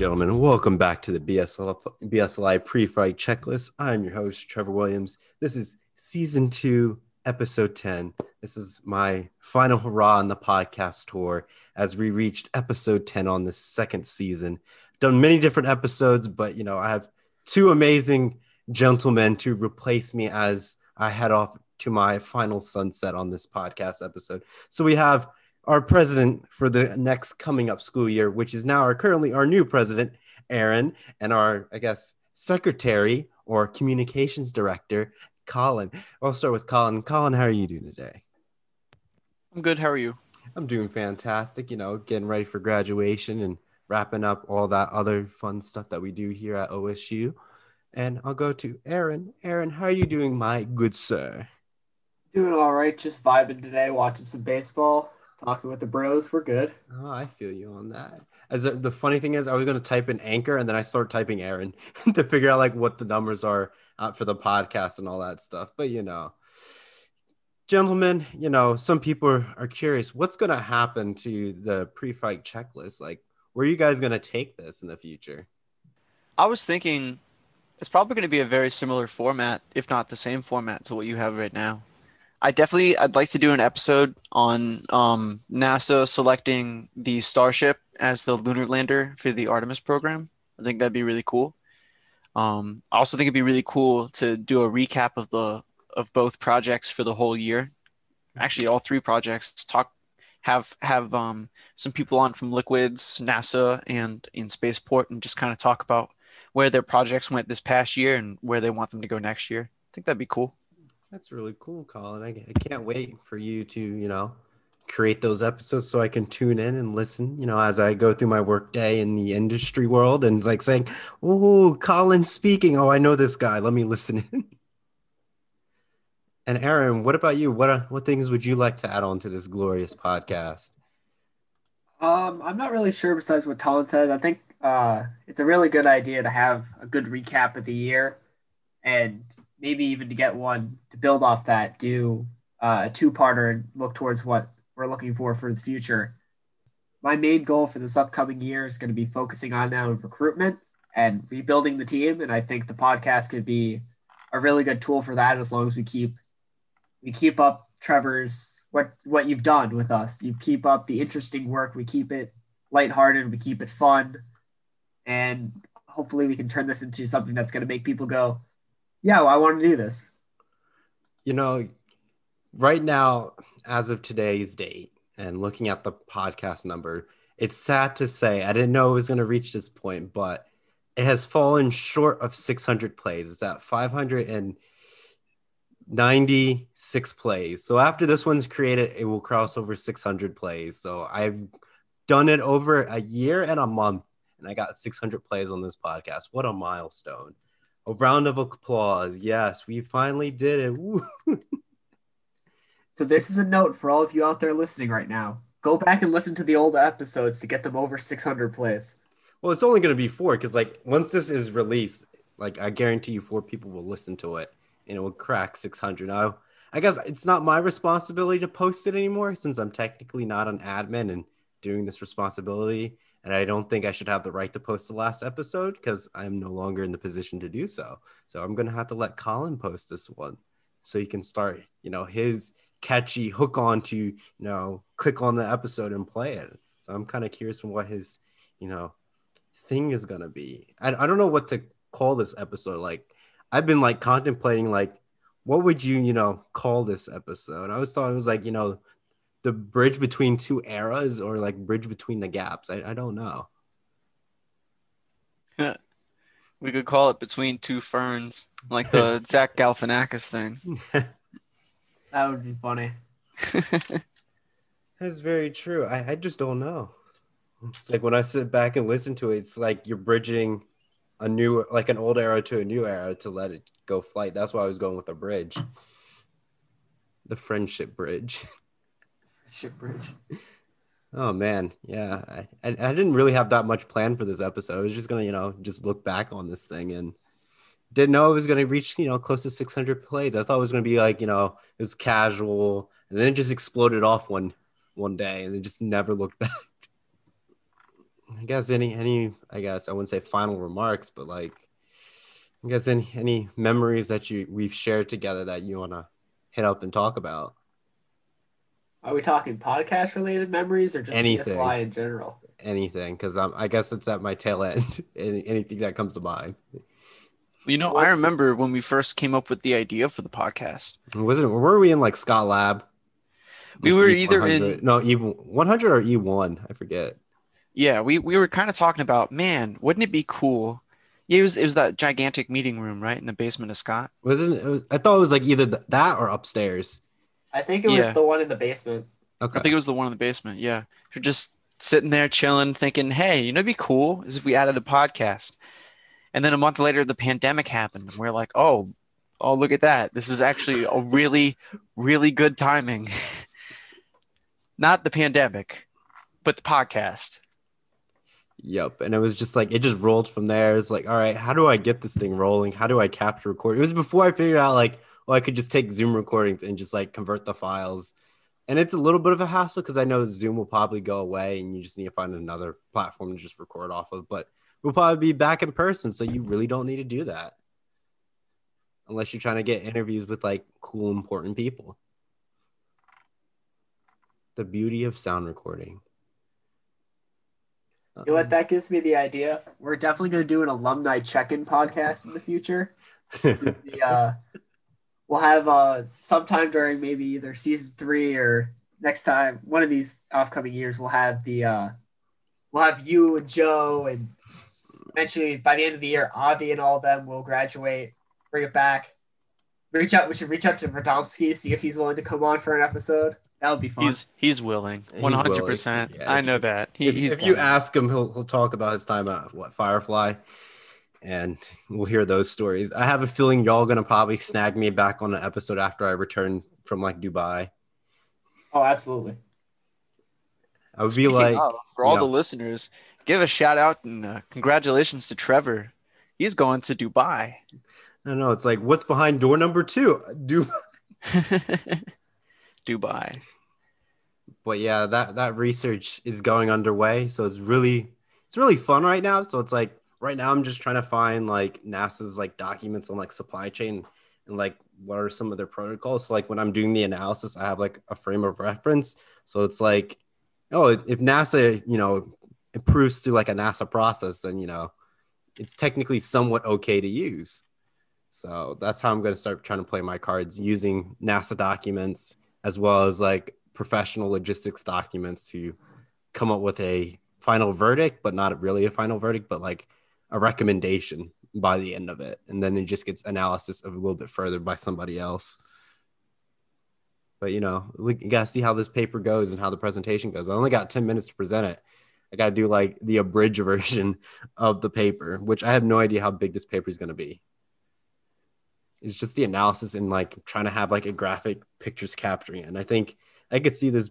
gentlemen, welcome back to the BSL, BSLI pre-fight checklist. I'm your host, Trevor Williams. This is season two, episode 10. This is my final hurrah on the podcast tour as we reached episode 10 on this second season. Done many different episodes, but you know, I have two amazing gentlemen to replace me as I head off to my final sunset on this podcast episode. So we have our president for the next coming up school year, which is now our currently our new president, Aaron, and our, I guess, secretary or communications director, Colin. I'll start with Colin. Colin, how are you doing today? I'm good. How are you? I'm doing fantastic. You know, getting ready for graduation and wrapping up all that other fun stuff that we do here at OSU. And I'll go to Aaron. Aaron, how are you doing, my good sir? Doing all right. Just vibing today, watching some baseball, talking with the bros. We're good. Oh, I feel you on that. As a, the funny thing is, I was going to type in anchor and then I started typing Aaron to figure out like what the numbers are out for the podcast and all that stuff. But you know, gentlemen, you know, some people are, are curious what's going to happen to the pre-fight checklist. Like, where are you guys going to take this in the future? I was thinking it's probably going to be a very similar format, if not the same format to what you have right now. I definitely I'd like to do an episode on um, NASA selecting the Starship as the lunar lander for the Artemis program. I think that'd be really cool. Um, I also think it'd be really cool to do a recap of the of both projects for the whole year. Actually, all three projects. Talk have have um, some people on from Liquids, NASA, and in Spaceport, and just kind of talk about where their projects went this past year and where they want them to go next year. I think that'd be cool. That's really cool, Colin. I, I can't wait for you to, you know, create those episodes so I can tune in and listen, you know, as I go through my workday in the industry world and like saying, Oh, Colin speaking. Oh, I know this guy. Let me listen in. and Aaron, what about you? What, what things would you like to add on to this glorious podcast? Um, I'm not really sure besides what Colin says. I think uh, it's a really good idea to have a good recap of the year and maybe even to get one to build off that, do uh, a two parter and look towards what we're looking for for the future. My main goal for this upcoming year is going to be focusing on now recruitment and rebuilding the team. And I think the podcast could be a really good tool for that as long as we keep we keep up Trevor's what what you've done with us. You keep up the interesting work. We keep it lighthearted. We keep it fun, and hopefully we can turn this into something that's going to make people go, yeah, well, I want to do this. You know, right now, as of today's date, and looking at the podcast number, it's sad to say I didn't know it was going to reach this point, but it has fallen short of 600 plays. It's at 596 plays. So after this one's created, it will cross over 600 plays. So I've done it over a year and a month, and I got 600 plays on this podcast. What a milestone! A round of applause. Yes, we finally did it. so this is a note for all of you out there listening right now. Go back and listen to the old episodes to get them over 600 plays. Well, it's only going to be four because, like, once this is released, like, I guarantee you, four people will listen to it and it will crack 600. Now, I guess it's not my responsibility to post it anymore since I'm technically not an admin and doing this responsibility and I don't think I should have the right to post the last episode because I'm no longer in the position to do so. So I'm gonna have to let Colin post this one, so he can start, you know, his catchy hook on to, you know, click on the episode and play it. So I'm kind of curious from what his, you know, thing is gonna be. I, I don't know what to call this episode. Like, I've been like contemplating, like, what would you, you know, call this episode? I was thought it was like, you know, the bridge between two eras or like bridge between the gaps. I, I don't know. we could call it between two ferns, like the Zach Galifianakis thing. that would be funny. That's very true. I, I just don't know. It's like when I sit back and listen to it, it's like you're bridging a new, like an old era to a new era to let it go flight. That's why I was going with the bridge, the friendship bridge. Ship bridge. Oh man, yeah. I, I, didn't really have that much plan for this episode. I was just gonna, you know, just look back on this thing and didn't know it was gonna reach, you know, close to 600 plays. I thought it was gonna be like, you know, it was casual, and then it just exploded off one one day, and it just never looked back. I guess any any I guess I wouldn't say final remarks, but like I guess any any memories that you we've shared together that you wanna hit up and talk about. Are we talking podcast related memories or just Anything. BSY in general? Anything, because um, I guess it's at my tail end. Any, anything that comes to mind. You know, I remember when we first came up with the idea for the podcast. Wasn't were we in like Scott Lab? We were E either in- no E one hundred or E one. I forget. Yeah, we, we were kind of talking about, man, wouldn't it be cool? Yeah, it was it was that gigantic meeting room, right, in the basement of Scott. Wasn't it was, I thought it was like either that or upstairs. I think it was Yeah. the one in the basement. Okay. I think it was the one in the basement. Yeah, you're just sitting there chilling, thinking, hey, you know, it'd be cool is if we added a podcast. And then a month later, the pandemic happened, and we're like, oh, oh, look at that! This is actually a really, really good timing. Not the pandemic, but the podcast. Yep. And it was just like it just rolled from there. It's like, all right, how do I get this thing rolling? How do I capture record? It was before I figured out like, well, I could just take Zoom recordings and just like convert the files. And it's a little bit of a hassle because I know Zoom will probably go away and you just need to find another platform to just record off of. But we'll probably be back in person, so you really don't need to do that. Unless you're trying to get interviews with like cool, important people. The beauty of sound recording. You know what? That gives me the idea. We're definitely going to do an alumni check-in podcast in the future. The, uh, we'll have uh, sometime during maybe either season three or next time, one of these upcoming years, we'll have the uh, we'll have you and Joe and eventually by the end of the year, Avi and all of them will graduate. Bring it back. Reach out. We should reach out to Radomski see if he's willing to come on for an episode. That would be fun. He's he's willing, one hundred percent. willing. Yeah, I know that. He, if, he's if you ask him, he'll he'll talk about his time at what Firefly, and we'll hear those stories. I have a feeling y'all gonna probably snag me back on an episode after I return from like Dubai. oh, absolutely. I would be like, of, for all yeah. the listeners, give a shout out and uh, congratulations to Trevor. He's going to Dubai. I don't know. It's like, what's behind door number two? Do, Dubai. but yeah, that that research is going underway, so it's really it's really fun right now. So it's like right now I'm just trying to find like NASA's like documents on like supply chain and like what are some of their protocols. So like when I'm doing the analysis, I have like a frame of reference. So it's like, oh, if NASA, you know, improves through like a NASA process, then you know, it's technically somewhat okay to use. So that's how I'm going to start trying to play my cards using NASA documents as well as like professional logistics documents to come up with a final verdict, but not really a final verdict, but like a recommendation by the end of it. And then it just gets analysis of a little bit further by somebody else. But you know, we gotta see how this paper goes and how the presentation goes. I only got 10 minutes to present it. I gotta do like the abridged version of the paper, which I have no idea how big this paper is gonna be. It's just the analysis and like trying to have like a graphic pictures capturing. And I think I could see this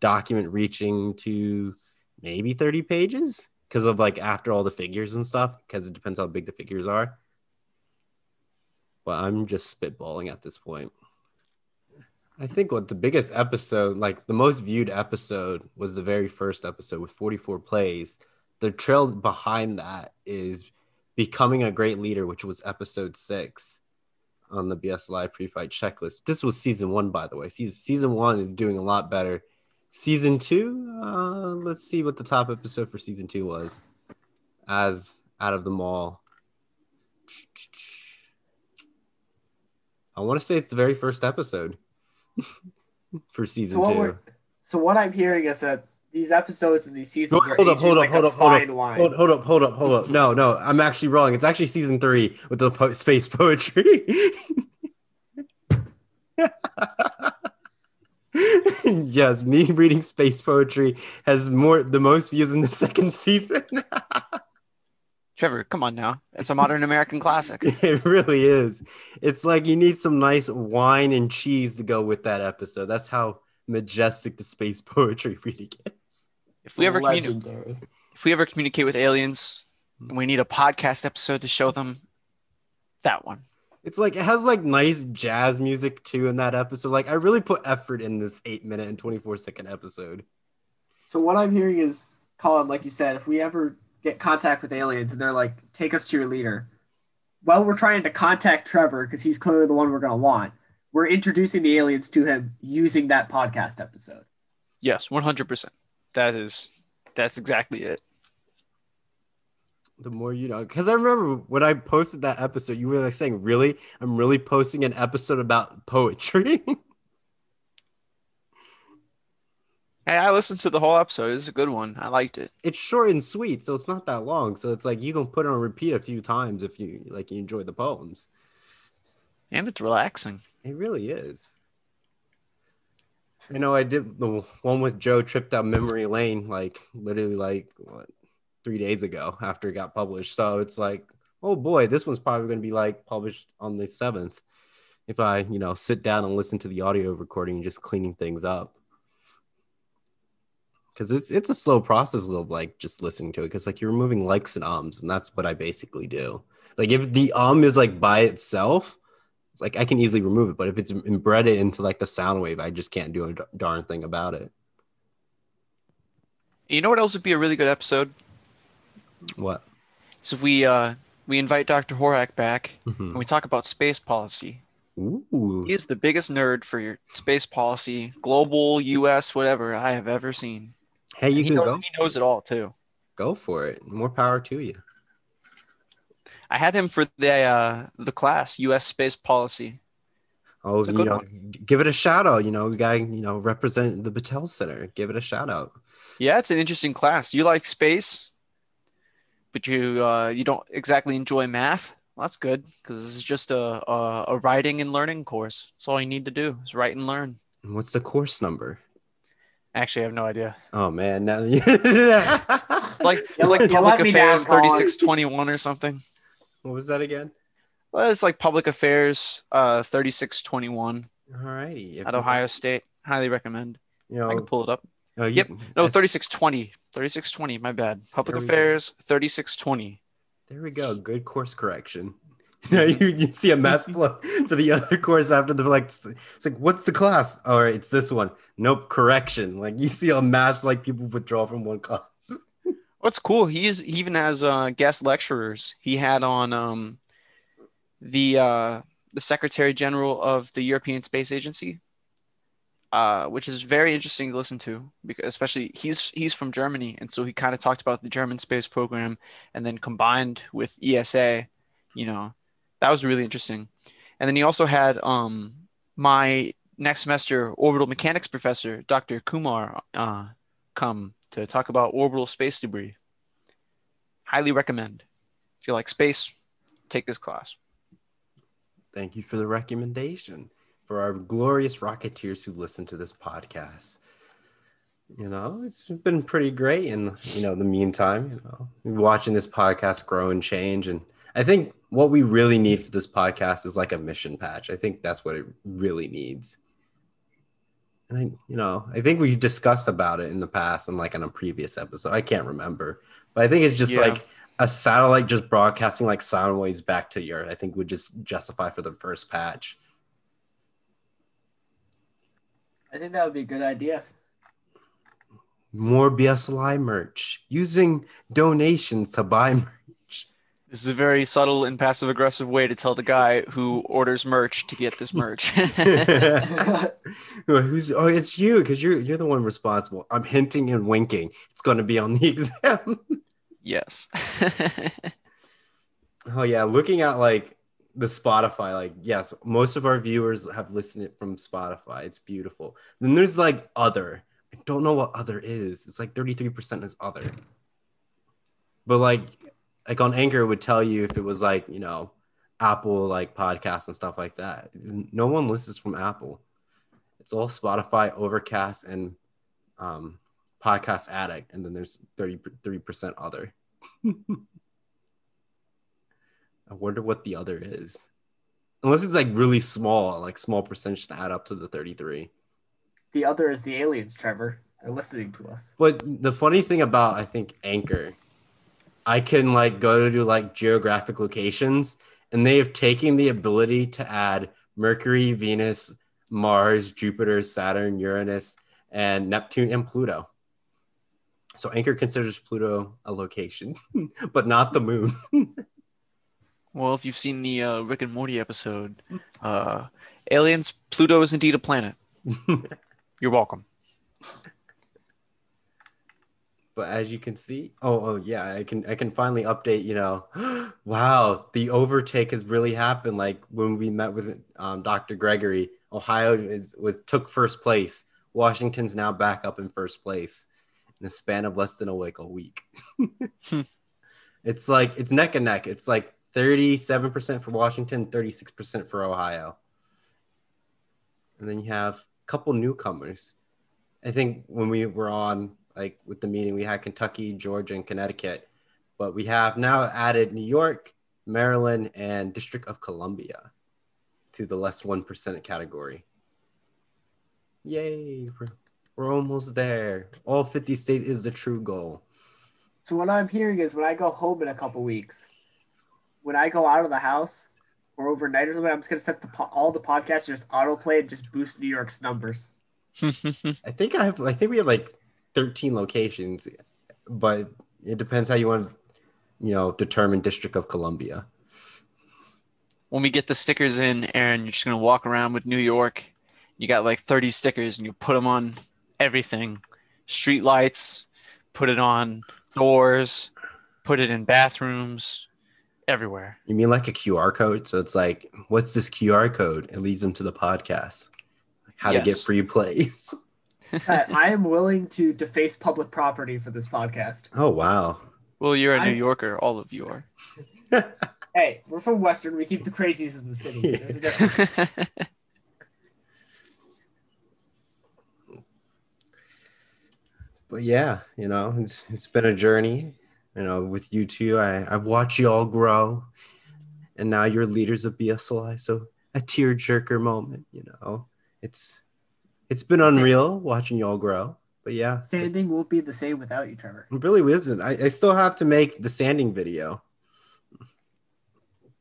document reaching to maybe 30 pages because of like after all the figures and stuff, because it depends how big the figures are. But I'm just spitballing at this point. I think what the biggest episode, like the most viewed episode, was the very first episode with 44 plays. The trail behind that is Becoming a Great Leader, which was episode six on the bsli pre-fight checklist. This was season one, by the way. Se- Season one is doing a lot better. Season two, uh, let's see what the top episode for season two was. As out of the mall. I want to say it's the very first episode for season So two. so what I'm hearing is that these episodes and these seasons Hold are up, hold up, like hold a up, hold up, fine wine. Hold, hold up, hold up, hold up. No, no, I'm actually wrong. It's actually season three with the po- space poetry. yes, me reading space poetry has more the most views in the second season. Trevor, come on now. It's a modern American classic. it really is. It's like you need some nice wine and cheese to go with that episode. That's how majestic the space poetry really gets. If we ever communi- if we ever communicate with aliens and we need a podcast episode to show them, that one. It's like it has like nice jazz music too in that episode. Like I really put effort in this eight minute and 24 second episode. So what I'm hearing is Colin, like you said, if we ever get contact with aliens and they're like, take us to your leader, while we're trying to contact Trevor because he's clearly the one we're going to want, we're introducing the aliens to him using that podcast episode. Yes, 100%. That is, that's exactly it. The more you know, because I remember when I posted that episode, you were like saying, "Really, I'm really posting an episode about poetry." Hey, I listened to the whole episode. It's a good one. I liked it. it's short and sweet, so it's not that long. So it's like you can put it on repeat a few times if you like. You enjoy the poems. And it's relaxing. It really is. I know I did the one with Joe tripped down memory lane like literally like what three days ago after it got published. So it's like, oh boy, this one's probably going to be like published on the seventh if I you know sit down and listen to the audio recording and just cleaning things up. Because it's it's a slow process of like just listening to it because like you're removing likes and ums and that's what I basically do. Like if the um is like by itself, it's like I can easily remove it, but if it's embedded into like the sound wave, I just can't do a darn thing about it. You know what else would be a really good episode? What? So we uh we invite Dr. Horack back Mhm. and we talk about space policy. Ooh, He is the biggest nerd for your space policy, global, US, whatever I have ever seen. hey, you he, can knows, go he knows it all too. go for it. More power to you. I had him for the uh the class US space policy. Oh, you know, one. give it a shout out. You know, we got you know represent the Battelle Center. Give it a shout out. Yeah, it's an interesting class. You like space, but you uh, you don't exactly enjoy math. Well, that's good because this is just a, a a writing and learning course. That's all you need to do is write and learn. And What's the course number? Actually, I have no idea. Oh man, now Like it's like public let me down, affairs Colin. thirty six twenty one or something. what was that again? Well, it's like public affairs uh thirty six twenty one All righty, at Ohio State. Highly recommend. You know, I can pull it up. Oh, you- Yep. No, thirty six twenty. Thirty six twenty. My bad. Public affairs thirty six twenty. There we go. Good course correction. you, you see a mass flow for the other course after the like it's like what's the class? All right, it's this one. Nope, correction. Like you see a mass like people withdraw from one class. What's cool? He's he even has uh, guest lecturers. He had on um, the uh, the Secretary General of the European Space Agency, uh, which is very interesting to listen to because especially he's he's from Germany, and so he kind of talked about the German space program, and then combined with ESA, you know, that was really interesting. And then he also had um, my next semester orbital mechanics professor, Dr. Kumar, uh, come to talk about orbital space debris. Highly recommend. If you like space, take this class. Thank you for the recommendation for our glorious Rocketeers who listen to this podcast. You know, it's been pretty great in you know the meantime. You know, watching this podcast grow and change, and I think what we really need for this podcast is like a mission patch. I think that's what it really needs. And I, you know, I think we've discussed about it in the past and like on a previous episode. I can't remember, but I think it's just Yeah. like a satellite just broadcasting like sound waves back to the earth. I think would just justify for the first patch. I think that would be a good idea. More BSLI merch using donations to buy merch. This is a very subtle and passive aggressive way to tell the guy who orders merch to get this merch. Who's oh it's you because you're you're the one responsible. I'm hinting and winking. It's gonna be on the exam. yes. oh yeah, looking at like the Spotify, like yes, most of our viewers have listened from Spotify. It's beautiful. Then there's like other. I don't know what other is. It's like 33% is other. But like like on Anchor would tell you if it was like, you know, Apple like podcasts and stuff like that. No one listens from Apple. It's all Spotify, Overcast, and um, Podcast Addict, and then there's 33% other. I wonder what the other is. Unless it's like really small, like small percentage to add up to the 33. the other is the aliens, Trevor. They're listening to us. But the funny thing about I think Anchor, I can like go to like geographic locations and they have taken the ability to add Mercury, Venus, Mars, Jupiter, Saturn, Uranus, and Neptune and Pluto. So Anchor considers Pluto a location, but not the moon. Well, if you've seen the uh, Rick and Morty episode, uh, aliens, Pluto is indeed a planet. You're welcome. but as you can see, oh oh yeah, I can I can finally update. You know, wow, the overtake has really happened. Like when we met with um, Dr. Gregory, Ohio is was took first place. Washington's now back up in first place in a span of less than a week. A week. it's like it's neck and neck. It's like 37% for Washington, 36% for Ohio. And then you have a couple newcomers. I think when we were on like with the meeting, we had Kentucky, Georgia, and Connecticut, but we have now added New York, Maryland, and District of Columbia to the less 1% category. Yay, we're, we're almost there. All 50 states is the true goal. So what I'm hearing is when I go home in a couple weeks, when I go out of the house or overnight or something, I'm just gonna set the po- all the podcasts just autoplay and just boost New York's numbers. I think I have. I think we have like 13 locations, but it depends how you want, to, you know, determine District of Columbia. when we get the stickers in, Aaron, you're just gonna walk around with New York. You got like 30 stickers, and you put them on everything: street lights, put it on doors, put it in bathrooms, everywhere. You mean like a QR code? So it's like, what's this QR code? It leads them to the podcast. How to get free plays. Uh, I am willing to deface public property for this podcast. Oh wow. Well, you're a I- New Yorker. All of you are. Hey, we're from Western. We keep the crazies in the city. There's a difference. But yeah, you know, it's it's been a journey. You know, with you two, I I've watched you all grow, and now you're leaders of BSLI. So a tearjerker moment. You know, it's it's been unreal watching you all grow. But yeah, Sanding won't be the same without you, Trevor. It really isn't. I, I still have to make the sanding video.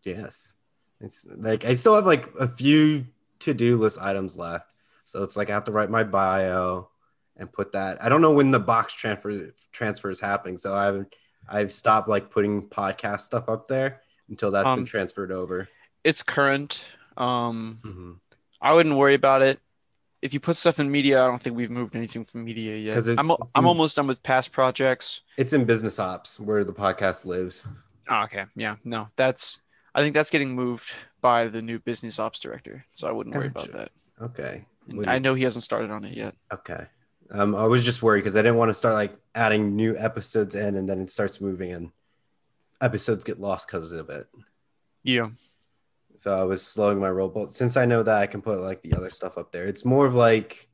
Yes. It's like I still have like a few to-do list items left. So it's like I have to write my bio and put that. I don't know when the box transfer transfer is happening. So I've I've stopped like putting podcast stuff up there until that's Um, been transferred over. it's current. Um, Mhm. I wouldn't worry about it. If you put stuff in media, I don't think we've moved anything from media yet. I'm, I'm almost done with past projects. It's in business ops where the podcast lives. Oh, okay. Yeah. No, that's, I think that's getting moved by the new business ops director. So I wouldn't worry about that. Okay. I know he hasn't started on it yet. Okay. Um, I was just worried because I didn't want to start like adding new episodes in and then it starts moving and episodes get lost because of it. Yeah. So I was slowing my roll. But since I know that I can put like the other stuff up there, it's more of like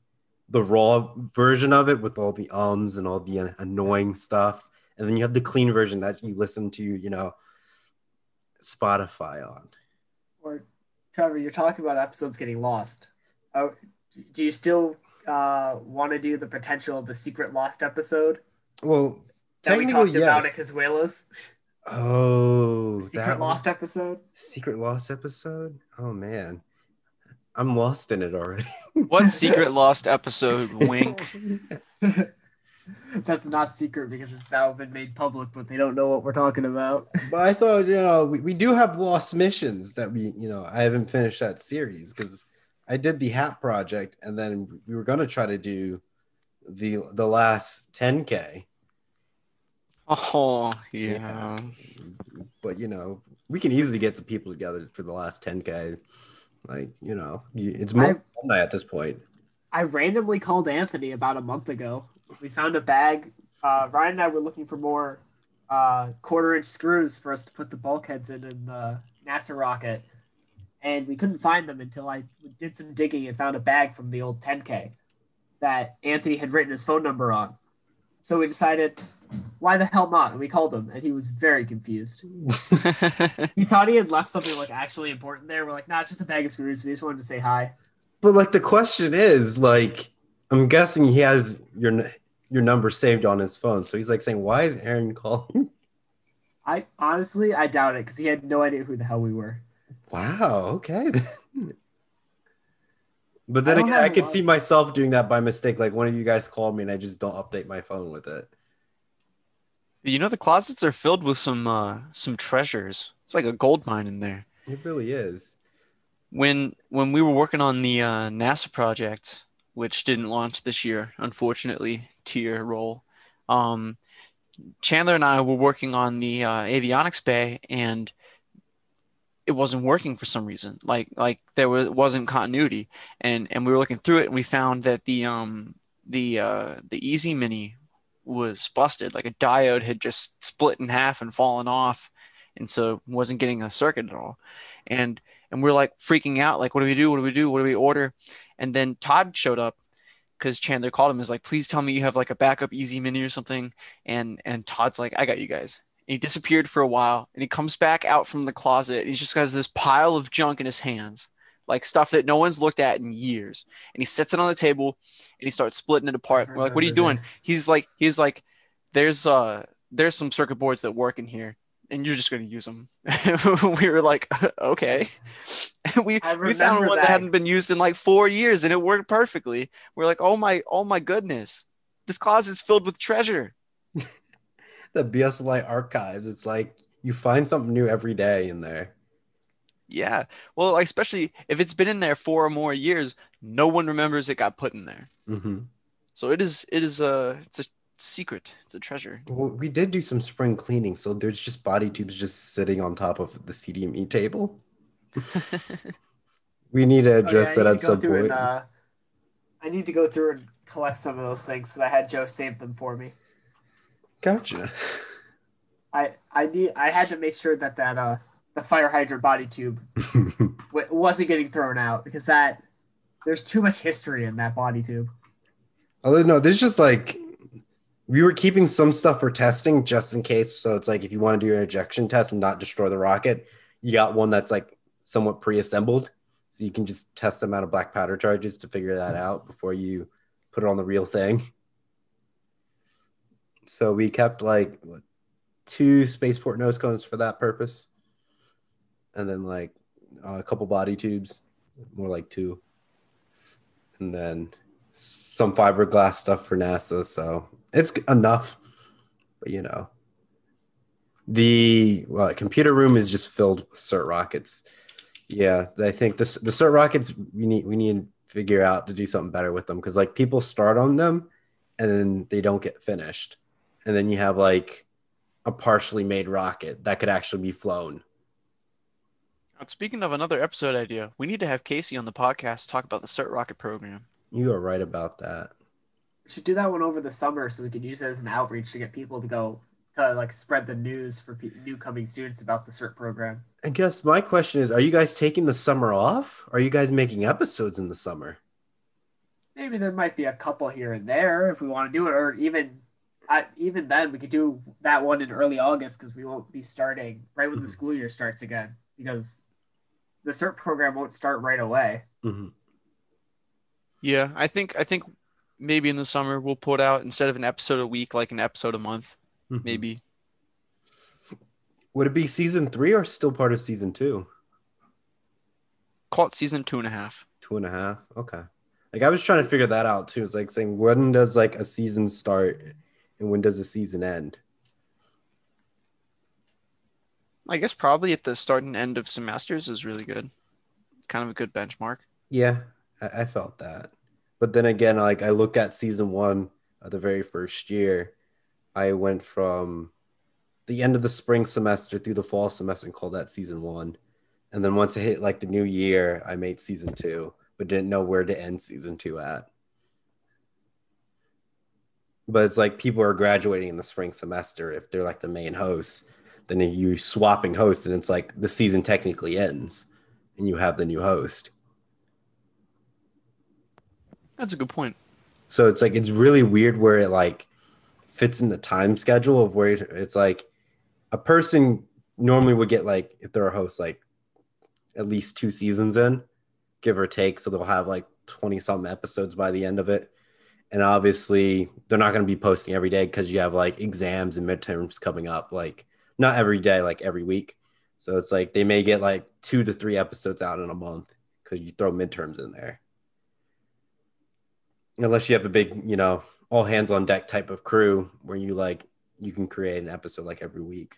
the raw version of it with all the ums and all the annoying stuff. And then you have the clean version that you listen to, you know, Spotify on. Or Trevor, you're talking about episodes getting lost. Oh, do you still uh, want to do the potential of the secret lost episode Well, that we technically, talked about yes. at Cazuelas? Oh, Secret that lost episode. Secret Lost episode? Oh man. I'm lost in it already. What secret lost episode? Wink. That's not secret because it's now been made public, but they don't know what we're talking about. but I thought, you know, we, we do have lost missions that we, you know, I haven't finished that series because I did the hat project and then we were gonna try to do the the last 10k. Oh, Yeah. yeah. But you know, we can easily get the people together for the last 10k. Like, you know, it's more alumni at this point. I randomly called Anthony about a month ago. We found a bag. Uh, Ryan and I were looking for more uh, quarter inch screws for us to put the bulkheads in in the NASA rocket. And we couldn't find them until I did some digging and found a bag from the old 10K that Anthony had written his phone number on. So we decided, why the hell not? And we called him, and he was very confused. He thought he had left something like actually important there. We're like, nah, it's just a bag of screws. We just wanted to say hi. But like the question is, like, I'm guessing he has your your number saved on his phone. So he's like saying, "Why is Aaron calling?" I honestly, I doubt it because he had no idea who the hell we were. Wow. Okay. but then I again, I could see myself doing that by mistake. Like one of you guys called me and I just don't update my phone with it. You know the closets are filled with some uh, some treasures. It's like a gold mine in there. It really is. When when we were working on the uh, NASA project, which didn't launch this year, unfortunately, to your role, um, Chandler and I were working on the uh, avionics bay, and it wasn't working for some reason. Like like there was wasn't continuity, and and we were looking through it, and we found that the um the uh, the Easy Mini was busted. Like a diode had just split in half and fallen off, and so wasn't getting a circuit at all. And and we're like freaking out, like what do we do? What do we do? What do we order? And then Todd showed up because Chandler called him. Is like, please tell me you have like a backup Easy Mini or something. And and Todd's like, I got you guys. And he disappeared for a while, and he comes back out from the closet. And he just has this pile of junk in his hands, like stuff that no one's looked at in years. And he sets it on the table, and he starts splitting it apart. We're like, "What are you doing?" He's like, "He's like, there's uh, there's some circuit boards that work in here, and you're just going to use them." we were like, "Okay." we we found one that. that. hadn't been used in like four years, and it worked perfectly. We're like, "Oh my, oh my goodness, this closet's filled with treasure." The BSLI archives. It's like you find something new every day in there. Yeah. Well, like, especially if it's been in there four or more years, no one remembers it got put in there. hmm So it is it is a it's a secret. It's a treasure. Well, we did do some spring cleaning, so there's just body tubes just sitting on top of the CDME table. We need to Oh, yeah, address that at some point. and, uh, I need to go through and collect some of those things. So I had Joe save them for me. Gotcha. I I need I had to make sure that that uh the fire hydrant body tube w- wasn't getting thrown out because that there's too much history in that body tube. Although no, there's just like we were keeping some stuff for testing just in case. So it's like if you want to do your ejection test and not destroy the rocket, you got one that's like somewhat pre-assembled, so you can just test them out of black powder charges to figure that out before you put it on the real thing. So we kept like two spaceport nose cones for that purpose, and then like a couple body tubes, more like two, and then some fiberglass stuff for NASA. So it's enough, but you know, the well, computer room is just filled with cert rockets. Yeah, I think this the cert rockets we need we need to figure out to do something better with them. Because like people start on them and then they don't get finished, and then you have like a partially made rocket that could actually be flown. Speaking of another episode idea, we need to have Casey on the podcast talk about the CERT rocket program. You are right about that. We should do that one over the summer so we could use it as an outreach to get people to go to like spread the news for pe- new coming students about the CERT program. I guess my question is: Are you guys taking the summer off? Are you guys making episodes in the summer? Maybe there might be a couple here and there if we want to do it, or even I, even then we could do that one in early August because we won't be starting right when the Mhm. school year starts again because the CERT program won't start right away. Mhm. Yeah, I think I think maybe in the summer we'll put out instead of an episode a week, like an episode a month, Mhm. maybe. Would it be season three or still part of season two? Call it season two and a half. Two and a half. Okay. Like I was trying to figure that out too. It's like saying when does like a season start and when does the season end? I guess probably at the start and end of semesters is really good. Kind of a good benchmark. Yeah, I, I felt that. But then again, like I look at season one of the very first year, I went from the end of the spring semester through the fall semester and called that season one. And then once I hit like the new year, I made season two, but didn't know where to end season two at. But it's like people are graduating in the spring semester if they're like the main host Then you swapping hosts, and it's like the season technically ends, and you have the new host. That's a good point. So it's like it's really weird where it like fits in the time schedule of where it's like a person normally would get like if they're a host like at least two seasons in, give or take. So they'll have like 20 something episodes by the end of it. And obviously they're not going to be posting every day because you have like exams and midterms coming up, like not every day, like every week. So it's like they may get like two to three episodes out in a month because you throw midterms in there unless you have a big, you know, all hands on deck type of crew where you like you can create an episode like every week.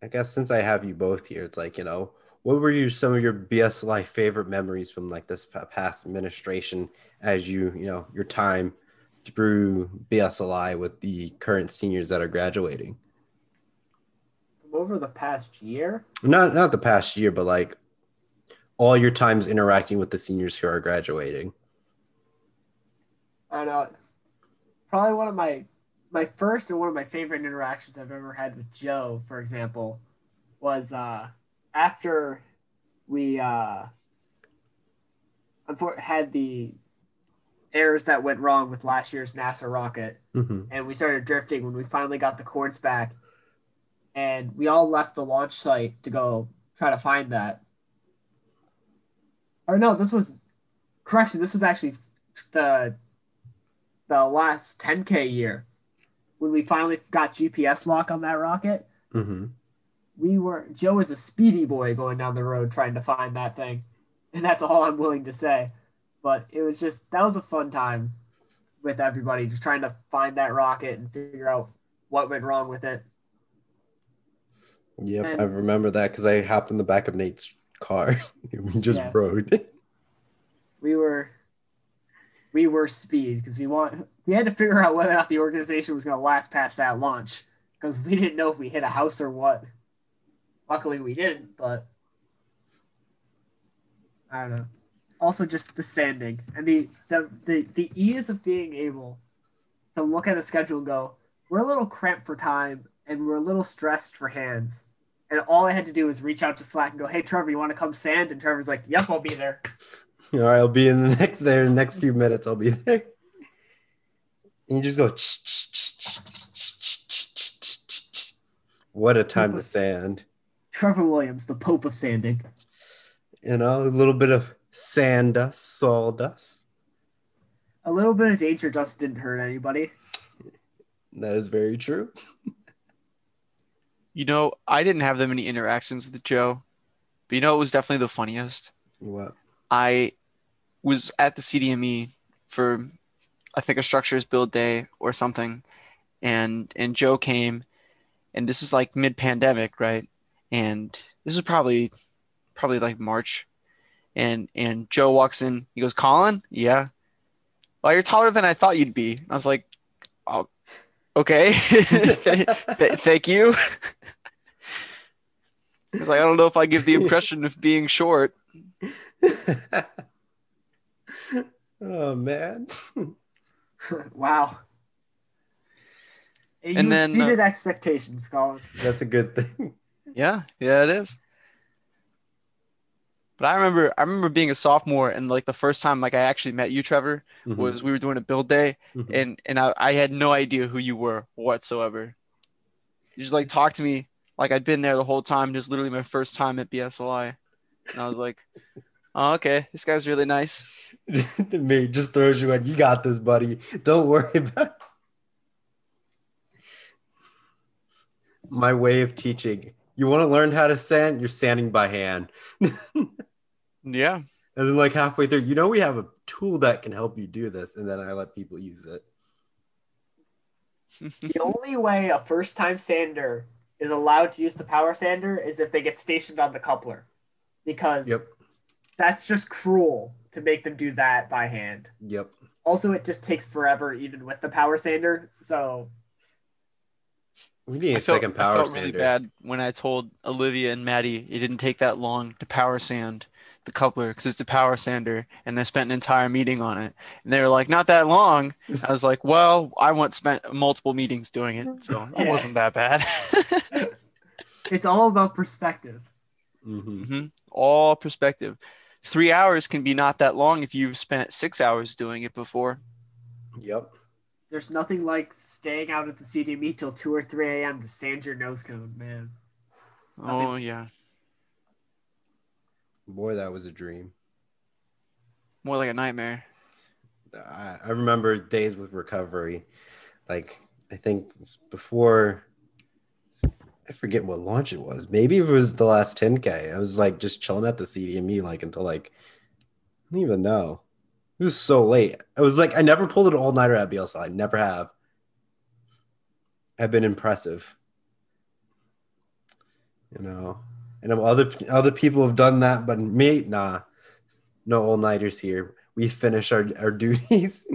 I guess since I have you both here, it's like, you know, what were your some of your BSLI favorite memories from like this past administration as you, you know, your time through BSLI with the current seniors that are graduating? Over the past year, Not not the past year, but like all your times interacting with the seniors who are graduating. I know. Probably one of my my first and one of my favorite interactions I've ever had with Joe, for example, was uh, after we uh, had the errors that went wrong with last year's NASA rocket, Mm-hmm. and we started drifting when we finally got the cords back, and we all left the launch site to go try to find that. Or no, this was correction. This was actually the the last 10k year when we finally got GPS lock on that rocket. Mm-hmm. We were Joe was a speedy boy going down the road trying to find that thing, and that's all I'm willing to say. But it was just that was a fun time with everybody, just trying to find that rocket and figure out what went wrong with it. Yep, And- I remember that because I hopped in the back of Nate's car. we just Yeah. rode. We were we were speed because we want we had to figure out whether or not the organization was going to last past that launch because we didn't know if we hit a house or what. Luckily, we didn't, but I don't know. Also, just the sanding and the the the, the ease of being able to look at a schedule and go, we're a little cramped for time and we're a little stressed for hands. And all I had to do was reach out to Slack and go, "Hey, Trevor, you want to come sand?" And Trevor's like, "Yep, I'll be there." All right, I'll be in the next there in the next few minutes. I'll be there. And you just go. What a time to sand. Trevor Williams, the Pope of sanding. You know, a little bit of sand dust, sawdust. A little bit of danger dust didn't hurt anybody. That is very true. You know, I didn't have that many interactions with Joe, but you know, it was definitely the funniest. What? I was at the CDME for I think a structures build day or something, and and Joe came, and this is like mid pandemic, right? And this is probably probably like March, and and Joe walks in. He goes, "Colin, yeah, well, you're taller than I thought you'd be." I was like, "Oh, okay, Th- thank you." Because like, I don't know if I give the impression of being short. oh man. wow. You And then, uh, exceeded expectations, Colin. That's a good thing. Yeah, yeah, it is. But I remember, I remember being a sophomore, and like the first time, like I actually met you, Trevor, Mhm, was we were doing a build day, mhm. and and I, I had no idea who you were whatsoever. You just like talked to me like I'd been there the whole time. Just literally my first time at BSLI, and I was like, oh, okay, this guy's really nice. Me just throws you in. You got this, buddy. Don't worry about it. My way of teaching. You want to learn how to sand? You're sanding by hand. Yeah, And then, like halfway through, you know, we have a tool that can help you do this. And then I let people use it. The only way a first time sander is allowed to use the power sander is if they get stationed on the coupler. Because Yep. that's just cruel to make them do that by hand. Yep. Also, it just takes forever even with the power sander. So We need a I felt, second I power felt sander. really bad when I told Olivia and Maddie it didn't take that long to power sand the coupler because it's a power sander, and they spent an entire meeting on it. And they were like, "Not that long." I was like, "Well, I once spent multiple meetings doing it, so it wasn't that bad." it's all about perspective. hmm Mhm. All perspective. Three hours can be not that long if you've spent six hours doing it before. Yep. There's nothing like staying out at the CDME till 2 or 3 a.m. to sand your nose cone, man. Oh yeah, Boy, that was a dream. more like a nightmare. I, I remember days with recovery. Like, I think before, I forget what launch it was. Maybe it was the last 10K. I was like just chilling at the CDME like until like, I don't even know. It was so late. I was like, I never pulled an all nighter at BSLI. I never have. I've been impressive. You know, and other other people have done that, but me, nah, no all nighters here. We finish our our duties.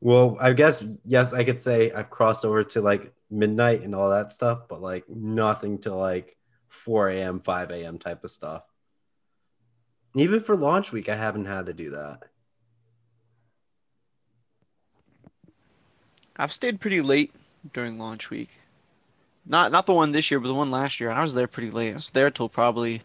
well, I guess yes, I could say I've crossed over to like midnight and all that stuff, but like nothing to like 4 a.m., 5 a.m. type of stuff. Even for launch week, I haven't had to do that. I've stayed pretty late during launch week. Not not the one this year, but the one last year. I was there pretty late. I was there till probably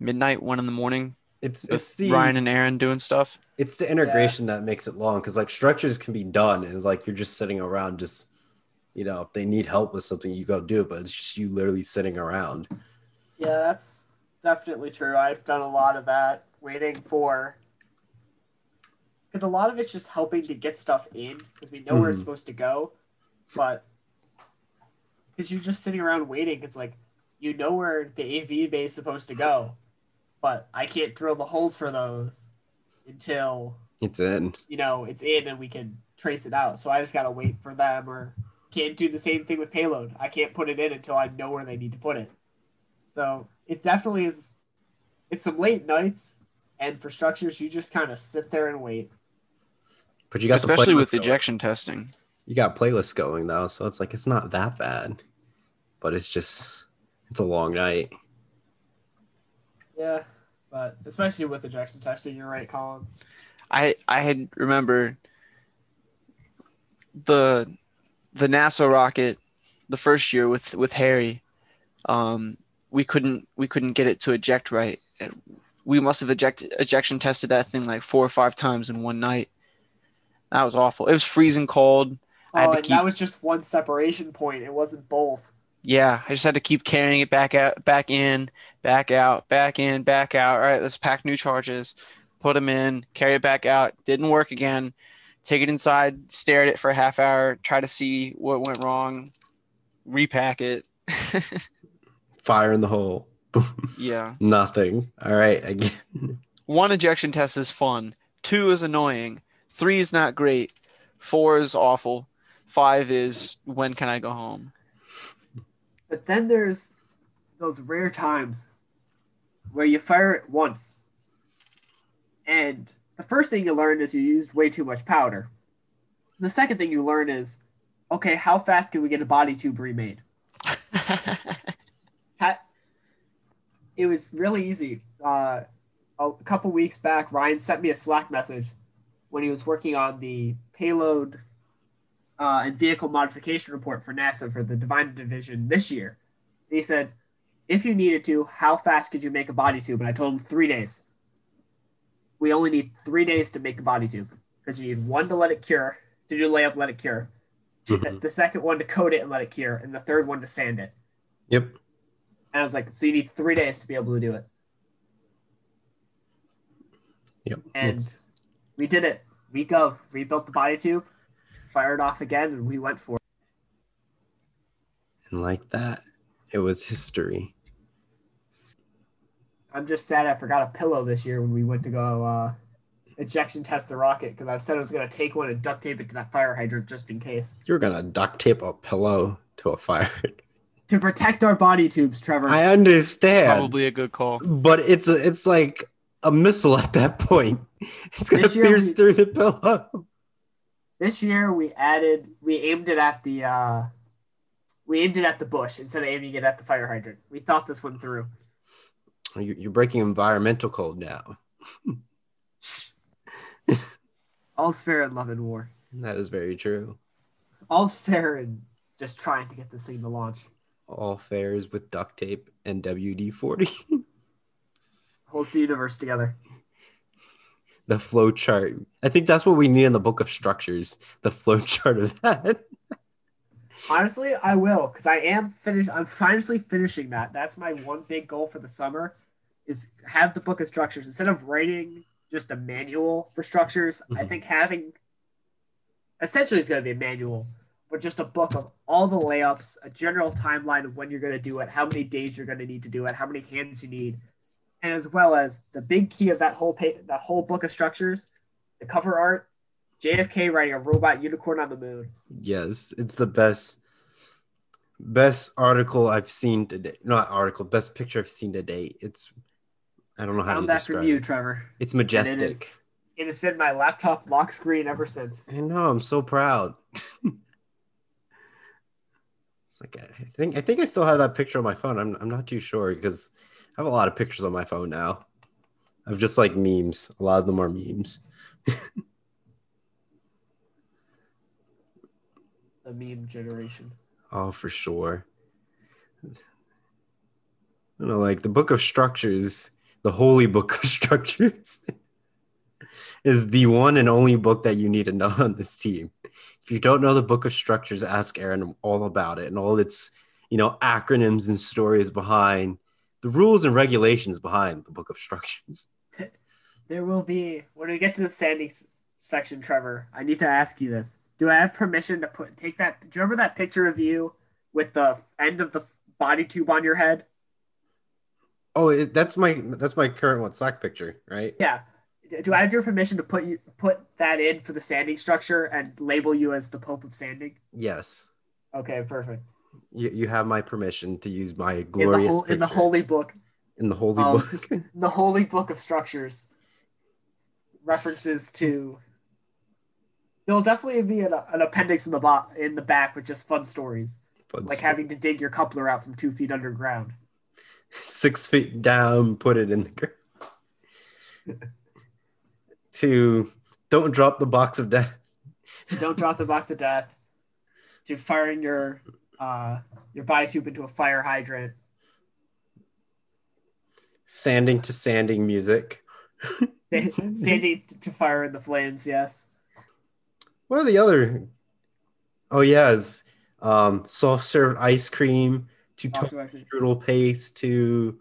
midnight, one in the morning. It's with it's the Ryan and Aaron doing stuff. it's the integration that makes it long because like structures can be done and like you're just sitting around just you know if they need help with something you go do it but it's just you literally sitting around Yeah, that's definitely true. I've done a lot of that, waiting for. Because a lot of it's just helping to get stuff in, because we know where it's Mhm. supposed to go, but because you're just sitting around waiting, it's like you know where the AV bay is supposed to go, but I can't drill the holes for those until it's in you know it's in and we can trace it out. So I just gotta wait for them, or can't do the same thing with payload. I can't put it in until I know where they need to put it. So it definitely is. It's some late nights, and for structures, you just kind of sit there and wait. but you got Especially with playlist going. ejection testing. you got playlists going though so it's like it's not that bad but it's just it's a long night Yeah, but especially with ejection testing, you're right, Colin. I I had remember the the NASA rocket the first year with with Harry. Um, we couldn't we couldn't get it to eject right. We must have eject ejection tested that thing like four or five times in one night. That was awful. It was freezing cold. Oh, to and keep- that was just one separation point. It wasn't both. Yeah, I just had to keep carrying it back out, back in, back out, back in, back out. All right, let's pack new charges, put them in, carry it back out. Didn't work again. Take it inside, stare at it for a half hour, try to see what went wrong, repack it. fire in the hole yeah. nothing all right again One ejection test is fun. Two is annoying. Three is not great. Four is awful. Five is when can I go home? But then there's those rare times where you fire it once, and the first thing you learn is you used way too much powder. The second thing you learn is, okay, how fast can we get a body tube remade? It was really easy. Uh, a couple weeks back, Ryan sent me a Slack message when he was working on the payload uh, and vehicle modification report for NASA for the Divine Division this year. And he said, if you needed to, how fast could you make a body tube? And I told him three days. We only need three days to make a body tube because you need one to let it cure, to do layup, let it cure. Mhm. The second one to coat it and let it cure, and the third one to sand it. yep And I was like, so you need three days to be able to do it. yep And It's- we did it. Week of rebuilt the body tube, fired off again, and we went for it. and like that it was history I'm just sad I forgot a pillow this year when we went to go uh, ejection test the rocket because I said I was going to take one and duct tape it to that fire hydrant just in case. you're gonna duct tape a pillow to a fire To protect our body tubes, Trevor. i understand Probably a good call. but it's a, it's like a missile at that point it's gonna This pierce we- through the pillow this year we added, we aimed it at the, uh, we aimed it at the bush instead of aiming it at the fire hydrant. We thought this one through. You- you're breaking environmental code now All's fair in love and war. that is very true All's fair in just trying to get this thing to launch. All fairs with duct tape and wd-40 Whole universe together. the flow chart. I think that's what we need in the book of structures. The flow chart of that. Honestly, I will because I am finished. I'm finally finishing that. That's my one big goal for the summer, is have the book of structures instead of writing just a manual for structures. I Mhm. think having essentially it's going to be a manual, but just a book of all the layups, a general timeline of when you're going to do it, how many days you're going to need to do it, how many hands you need, and as well as the big key of that whole pa- that whole book of structures, the cover art, JFK riding a robot unicorn on the moon. Yes, it's the best best article I've seen today. Not article, best picture I've seen today. It's I don't know how Found to that describe from you, it. Trevor. It's majestic. is- It has been my laptop lock screen ever since. I know. I'm so proud. it's like I think I think I still have that picture on my phone. I'm I'm not too sure because I have a lot of pictures on my phone now. Of just like memes. A lot of them are memes. The meme generation. Oh, for sure. You know, like the Book of Structures, the Holy Book of Structures, is the one and only book that you need to know on this team. If you don't know the Book of Structures, ask Aaron all about it and all its, you know, acronyms and stories behind the rules and regulations behind the Book of Structures. There will be when we get to the Sandy section, Trevor. I need to ask you this: Do I have permission to put take that? Do you remember that picture of you with the end of the body tube on your head? Oh, that's my that's my current what Slack picture, right? Yeah. Do I have your permission to put you put that in for the sanding structure and label you as the Pope of Sanding? Yes. Okay, perfect. You, you have my permission to use my In the glorious in the holy book, in the holy um, book. the holy book of structures, references to. There'll definitely be an, an appendix in the bo- in the back with just fun stories, Fun like story. having to dig your coupler out from two feet underground. six feet down, put it in the ground. to don't drop the box of death. Don't drop the box of death. To firing your uh, your body tube into a fire hydrant. Sanding to sanding music. Sandy to fire in the flames. Yes. What are the other? Oh yes, um, soft serve ice cream to toast actually, strudel paste to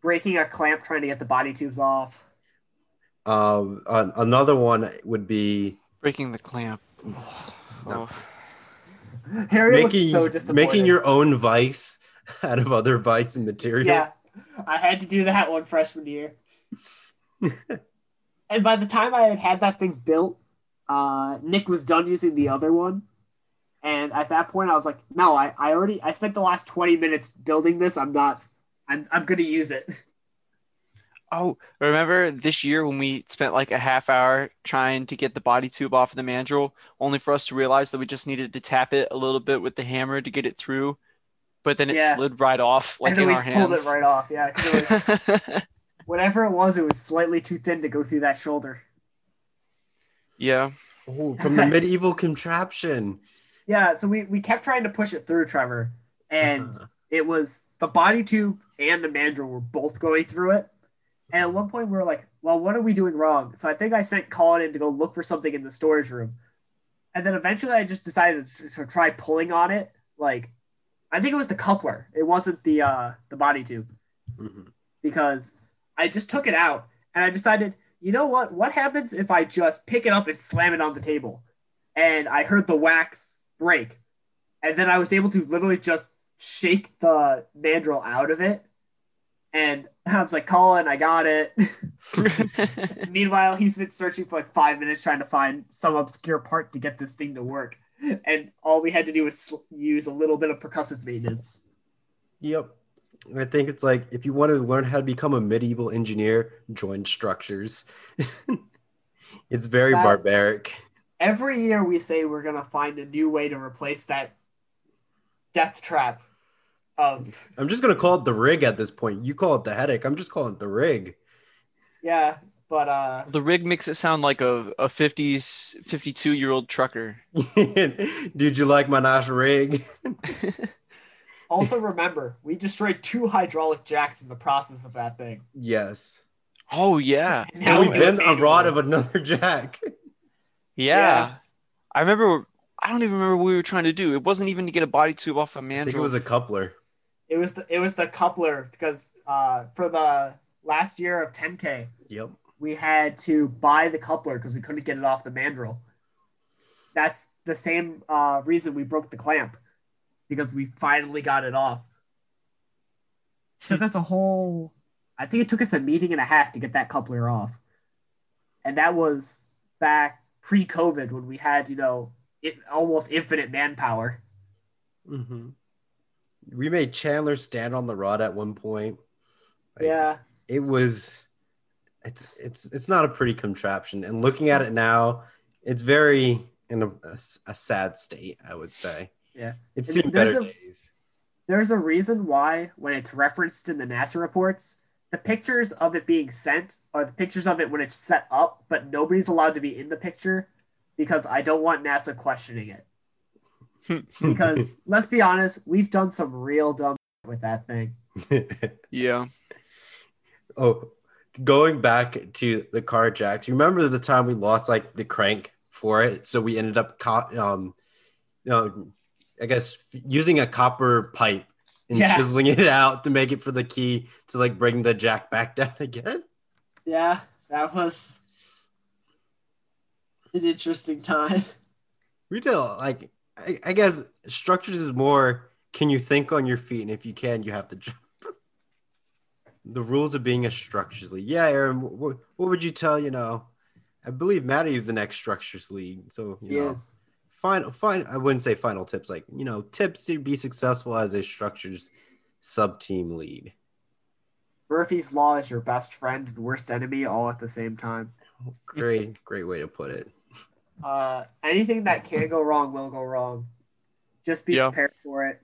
breaking a clamp trying to get the body tubes off. Um, an- another one would be Breaking the clamp. Oh. Harry making looks so disappointed. making your own vice out of other vice and materials. yeah, I had to do that one freshman year. and by the time I had had that thing built, uh, Nick was done using the other one. And at that point, I was like, "No, I, I already I spent the last twenty minutes building this. I'm not. I'm I'm gonna use it." Oh, remember this year when we spent like a half hour trying to get the body tube off of the mandrel, only for us to realize that we just needed to tap it a little bit with the hammer to get it through, but then it Yeah. slid right off like and then in we our just pulled hands. it right off. Yeah, it was, whatever it was, it was slightly too thin to go through that shoulder. yeah. Oh, from the medieval contraption. Yeah, so we we kept trying to push it through, Trevor, and Uh-huh. it was the body tube and the mandrel were both going through it. And at one point, we were like, "Well, what are we doing wrong?" So I think I sent Colin in to go look for something in the storage room, and then eventually I just decided to, to try pulling on it. Like, I think it was the coupler. It wasn't the uh, the body tube Mhm. because I just took it out and I decided, you know what? What happens if I just pick it up and slam it on the table? And I heard the wax break. And then I was able to literally just shake the mandrel out of it. And I was like, Colin, I got it. Meanwhile, he's been searching for like five minutes trying to find some obscure part to get this thing to work. And all we had to do was sl- use a little bit of percussive maintenance. Yep. I think it's like if you want to learn how to become a medieval engineer, join structures. it's very That- barbaric. every year we say we're gonna find a new way to replace that death trap of I'm just gonna call it the rig at this point. You call it the headache. I'm just calling it the rig. yeah but uh the rig makes it sound like a, a 50s 52 year old trucker. Did you like my nice rig? also remember we destroyed two hydraulic jacks in the process of that thing yes. Oh yeah. And now And we we bent a rod manually. of another jack. Yeah. Yeah. I remember I don't even remember what we were trying to do. It wasn't even to get a body tube off a mandrel. think it was a coupler. It was the it was the coupler because uh for the last year of 10k Yep. we had to buy the coupler because we couldn't get it off the mandrel that's the same uh reason we broke the clamp because we finally got it off took us a whole I think it took us a meeting and a half to get that coupler off. And that was back pre COVID when we had, you know, it, almost infinite manpower. hmm We made Chandler stand on the rod at one point. Like, Yeah. it was. It's it's it's not a pretty contraption, and looking at it now, it's very in a, a, a sad state. I would say. Yeah. it's seen better a- days. There's a reason why, when it's referenced in the NASA reports, the pictures of it being sent are the pictures of it when it's set up, but nobody's allowed to be in the picture because I don't want NASA questioning it. Because let's be honest, we've done some real dumb with that thing. Yeah. oh, going back to the car jacks. You remember the time we lost like the crank for it, so we ended up co- um, you know, I guess using a copper pipe and Yeah. chiseling it out to make it for the key to like bring the jack back down again. Yeah, that was an interesting time. We did like I, I guess structures is more. Can you think on your feet? And if you can, you have to jump. the rules of being a structures league. Yeah, Aaron. What, what would you tell? You know, I believe Maddie is the next structures league. So you know, Yes. final, final. I wouldn't say final tips. Like you know, tips to be successful as a structures sub team lead. Murphy's Law is your best friend and worst enemy all at the same time. Great, great way to put it. Uh, anything that can go wrong will go wrong. Just be Yeah. prepared for it.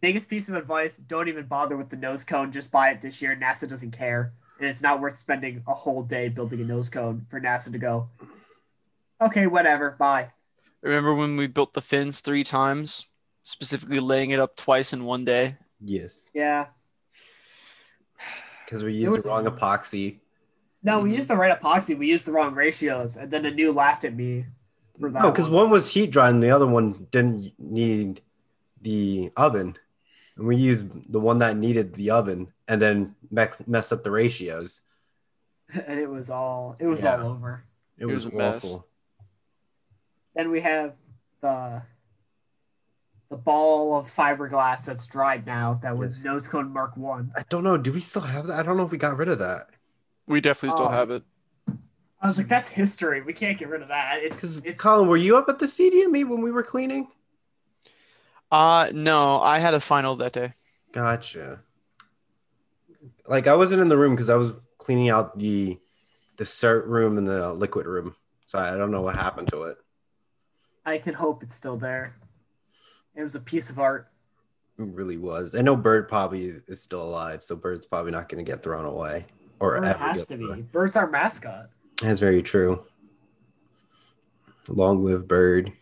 Biggest piece of advice: don't even bother with the nose cone. Just buy it this year. NASA doesn't care, and it's not worth spending a whole day building a nose cone for NASA to go. Okay, whatever. Bye. Remember when we built the fins three times, specifically laying it up twice in one day? Yes, Yeah. because we used the wrong epoxy. No, we Mhm. used the right epoxy. We used the wrong ratios, and then the new laughed at me for that. No, because one was heat dry and the other one didn't need the oven. And we used the one that needed the oven and then mex- messed up the ratios. and it was all it was Yeah. all over. It, It was, was a mess. awful. Then we have the the ball of fiberglass that's dried now. That was nose cone Mark One. I don't know. Do we still have that? I don't know if we got rid of that. We definitely still Oh. have it. I was like, that's history. We can't get rid of that. It's Because it's Colin, were you up at the CDME when we were cleaning? Uh no, I had a final that day. Gotcha. Like I wasn't in the room because I was cleaning out the the cert room and the liquid room. So I don't know what happened to it. I can hope it's still there. It was a piece of art. It really was. I know Bird probably is, is still alive, so Bird's probably not going to get thrown away or Bird ever has to thrown. be. Bird's our mascot. That's very true. Long live Bird.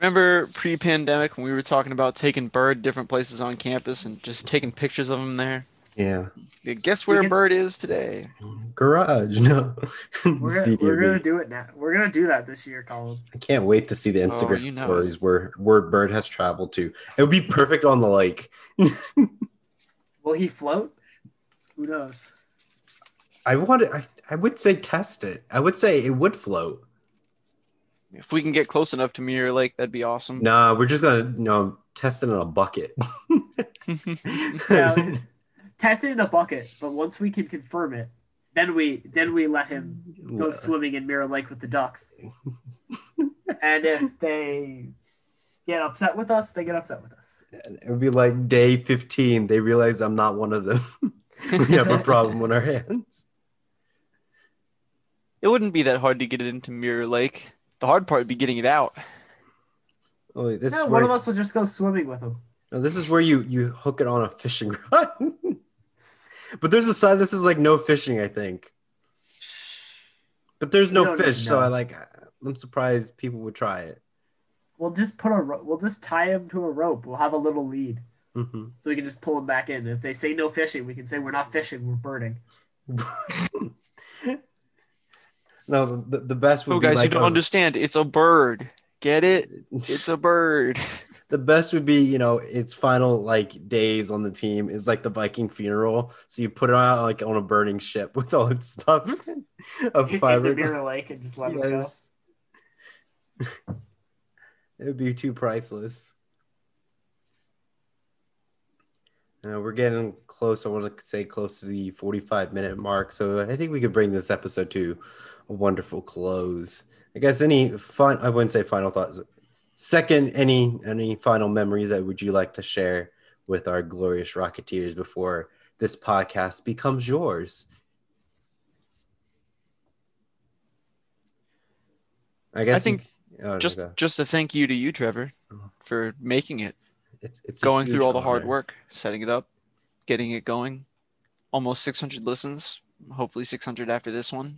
Remember pre-pandemic when we were talking about taking Bird different places on campus and just taking pictures of him there? Yeah. Yeah, Guess where can- Bird is today? Garage. No. We're gonna, we're gonna do it now. We're gonna do that this year, Colin. I can't wait to see the Oh, Instagram you know stories it. where where Bird has traveled to. It would be perfect on the lake. Will he float? Who knows? I want to, I, I would say test it. I would say it would float. If we can get close enough to Mirror Lake, that'd be awesome. Nah, we're just gonna you know test it in a bucket. Yeah, test it in a bucket, but once we can confirm it, then we then we let him go swimming in Mirror Lake with the ducks. and if they get upset with us, they get upset with us. It would be like day 15. They realize I'm not one of them. we have a problem on our hands. It wouldn't be that hard to get it into Mirror Lake. The hard part would be getting it out. Oh, this Yeah, is one where, of us will just go swimming with him. no, this is where you you hook it on a fishing rod. but there's a side. This is like no fishing, I think. But there's no don't fish, so. I like. I'm surprised people would try it. We'll just put a ro- we'll just tie him to a rope. We'll have a little lead Mhm. so we can just pull him back in. If they say no fishing, we can say we're not fishing, we're birding. no, the, the best would Oh, be guys, like you don't a- understand. It's a bird. Get it? It's a bird. the best would be you know its final like days on the team is like the Viking funeral. So you put it out like on a burning ship with all its stuff of Into fiber. Mirror Lake and just let it go. It would be too priceless. Uh, we're getting close. I want to say close to the 45 minute mark. So I think we could bring this episode to a wonderful close. I guess any fun, I wouldn't say final thoughts. Second, any any final memories that would you like to share with our glorious Rocketeers before this podcast becomes yours? I guess I think oh, just go. just a thank you to you, Trevor, for making it, it's it's going through all the hard honor. work, setting it up, getting it going. Almost 600 listens. Hopefully 600 after this one.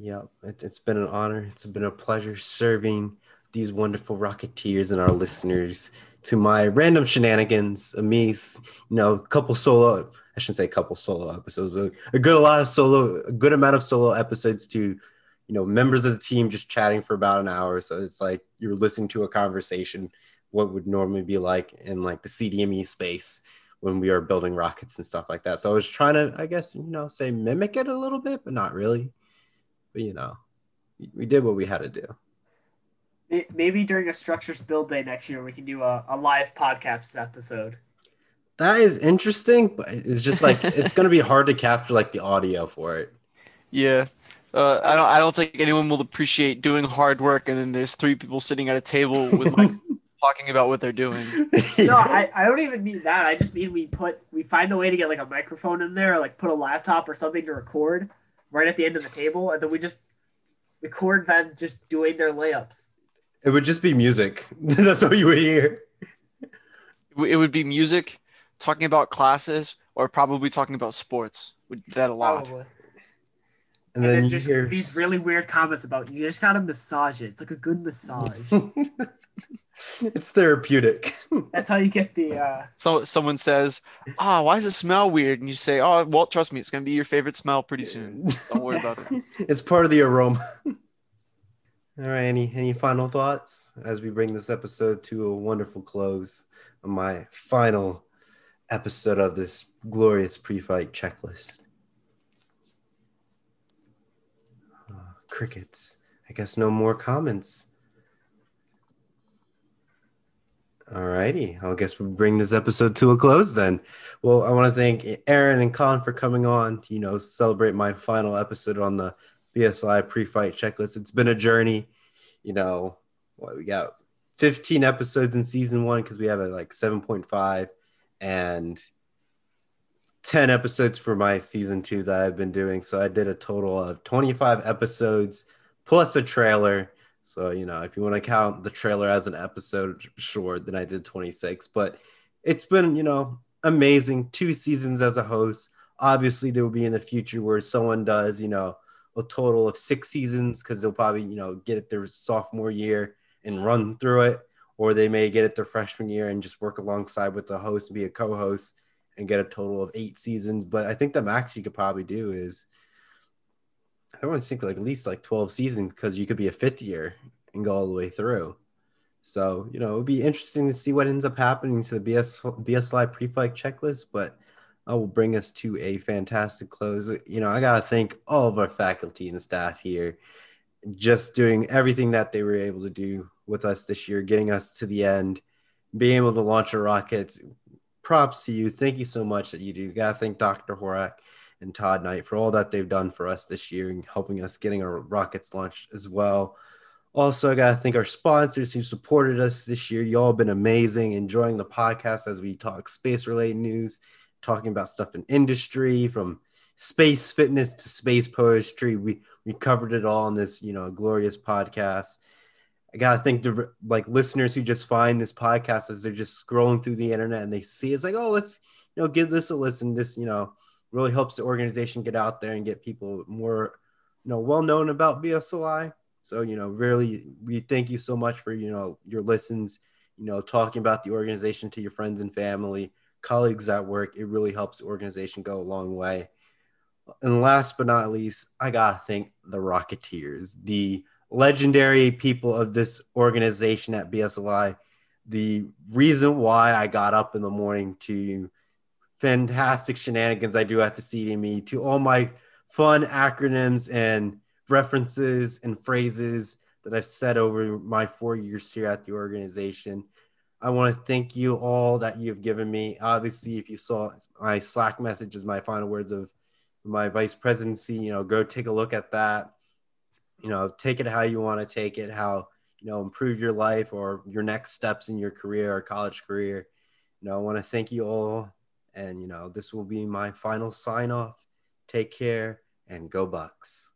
Yeah, it, it's been an honor. It's been a pleasure serving these wonderful Rocketeers and our listeners to my random shenanigans, Amis, you know, a couple solo, I shouldn't say a couple solo episodes, a, a good, a lot of solo, a good amount of solo episodes to, you know, members of the team just chatting for about an hour. So it's like you're listening to a conversation, what would normally be like in like the CDME space when we are building rockets and stuff like that. So I was trying to, I guess, you know, say mimic it a little bit, but not really but you know, we- we did what we had to do. Maybe during a structures build day next year, we can do a, a live podcast episode. That is interesting, but it's just like it's gonna be hard to capture like the audio for it. Yeah. Uh, I don't. I don't think anyone will appreciate doing hard work, and then there's three people sitting at a table with like talking about what they're doing. No, I, I don't even mean that. I just mean we put we find a way to get like a microphone in there, or like put a laptop or something to record right at the end of the table, and then we just record them just doing their layups. it would just be music. That's what you would hear. It would be music, talking about classes, or probably talking about sports. Would do that a lot. Probably. And And, then then you just hear these really weird comments about you just gotta massage it. It's like a good massage. it's therapeutic. That's how you get the uh So someone says, "Ah, why does it smell weird?" And you say, "Oh, well, trust me, it's gonna be your favorite smell pretty soon. Don't worry about it." it's part of the aroma. All right, any any final thoughts as we bring this episode to a wonderful close on my final episode of this glorious pre-flight checklist. Crickets. I guess no more comments. All righty. I guess we'll bring this episode to a close then. Well, I want to thank Aaron and Colin for coming on to, you know, celebrate my final episode on the BSI pre-flight checklist. It's been a journey. You know, what we got 15 episodes in season one because we have a like 7.5 and 10 episodes for my season two that I've been doing. So I did a total of 25 episodes plus a trailer. So, you know, if you want to count the trailer as an episode short, then I did 26. But it's been, you know, amazing. Two seasons as a host. Obviously, there will be in the future where someone does, you know, a total of six seasons because they'll probably, you know, get it their sophomore year and run through it. Or they may get it their freshman year and just work alongside with the host and be a co host and get a total of eight seasons. But I think the max you could probably do is I want to think like at least like 12 seasons because you could be a fifth year and go all the way through. So, you know, it would be interesting to see what ends up happening to the BS BSLI pre-flight checklist, but I will bring us to a fantastic close. You know, I got to thank all of our faculty and staff here just doing everything that they were able to do with us this year, getting us to the end, being able to launch a rocket. Props to you. Thank you so much that you do. Got to thank Dr. Horack and Todd Knight for all that they've done for us this year and helping us getting our rockets launched as well. Also, I got to thank our sponsors who supported us this year. Y'all been amazing, enjoying the podcast as we talk space related news, talking about stuff in industry from space fitness to space poetry. We we covered it all in this, you know, glorious podcast. I gotta thank the like listeners who just find this podcast as they're just scrolling through the internet and they see it's like, oh, let's you know give this a listen. This you know really helps the organization get out there and get people more you know well known about BSLI. So you know really we thank you so much for you know your listens. You know talking about the organization to your friends and family, colleagues at work. It really helps the organization go a long way. And last but not least, I gotta thank the Rocketeers, the legendary people of this organization at BSLI. The reason why I got up in the morning to fantastic shenanigans I do at the CDME, to all my fun acronyms and references and phrases that I've said over my four years here at the organization. I want to thank you all that you've given me. Obviously, if you saw my Slack messages, my final words of my vice presidency, you know, go take a look at that. You know, take it how you want to take it, how, you know, improve your life or your next steps in your career or college career. You know, I want to thank you all. And, you know, this will be my final sign off. Take care and go Bucks.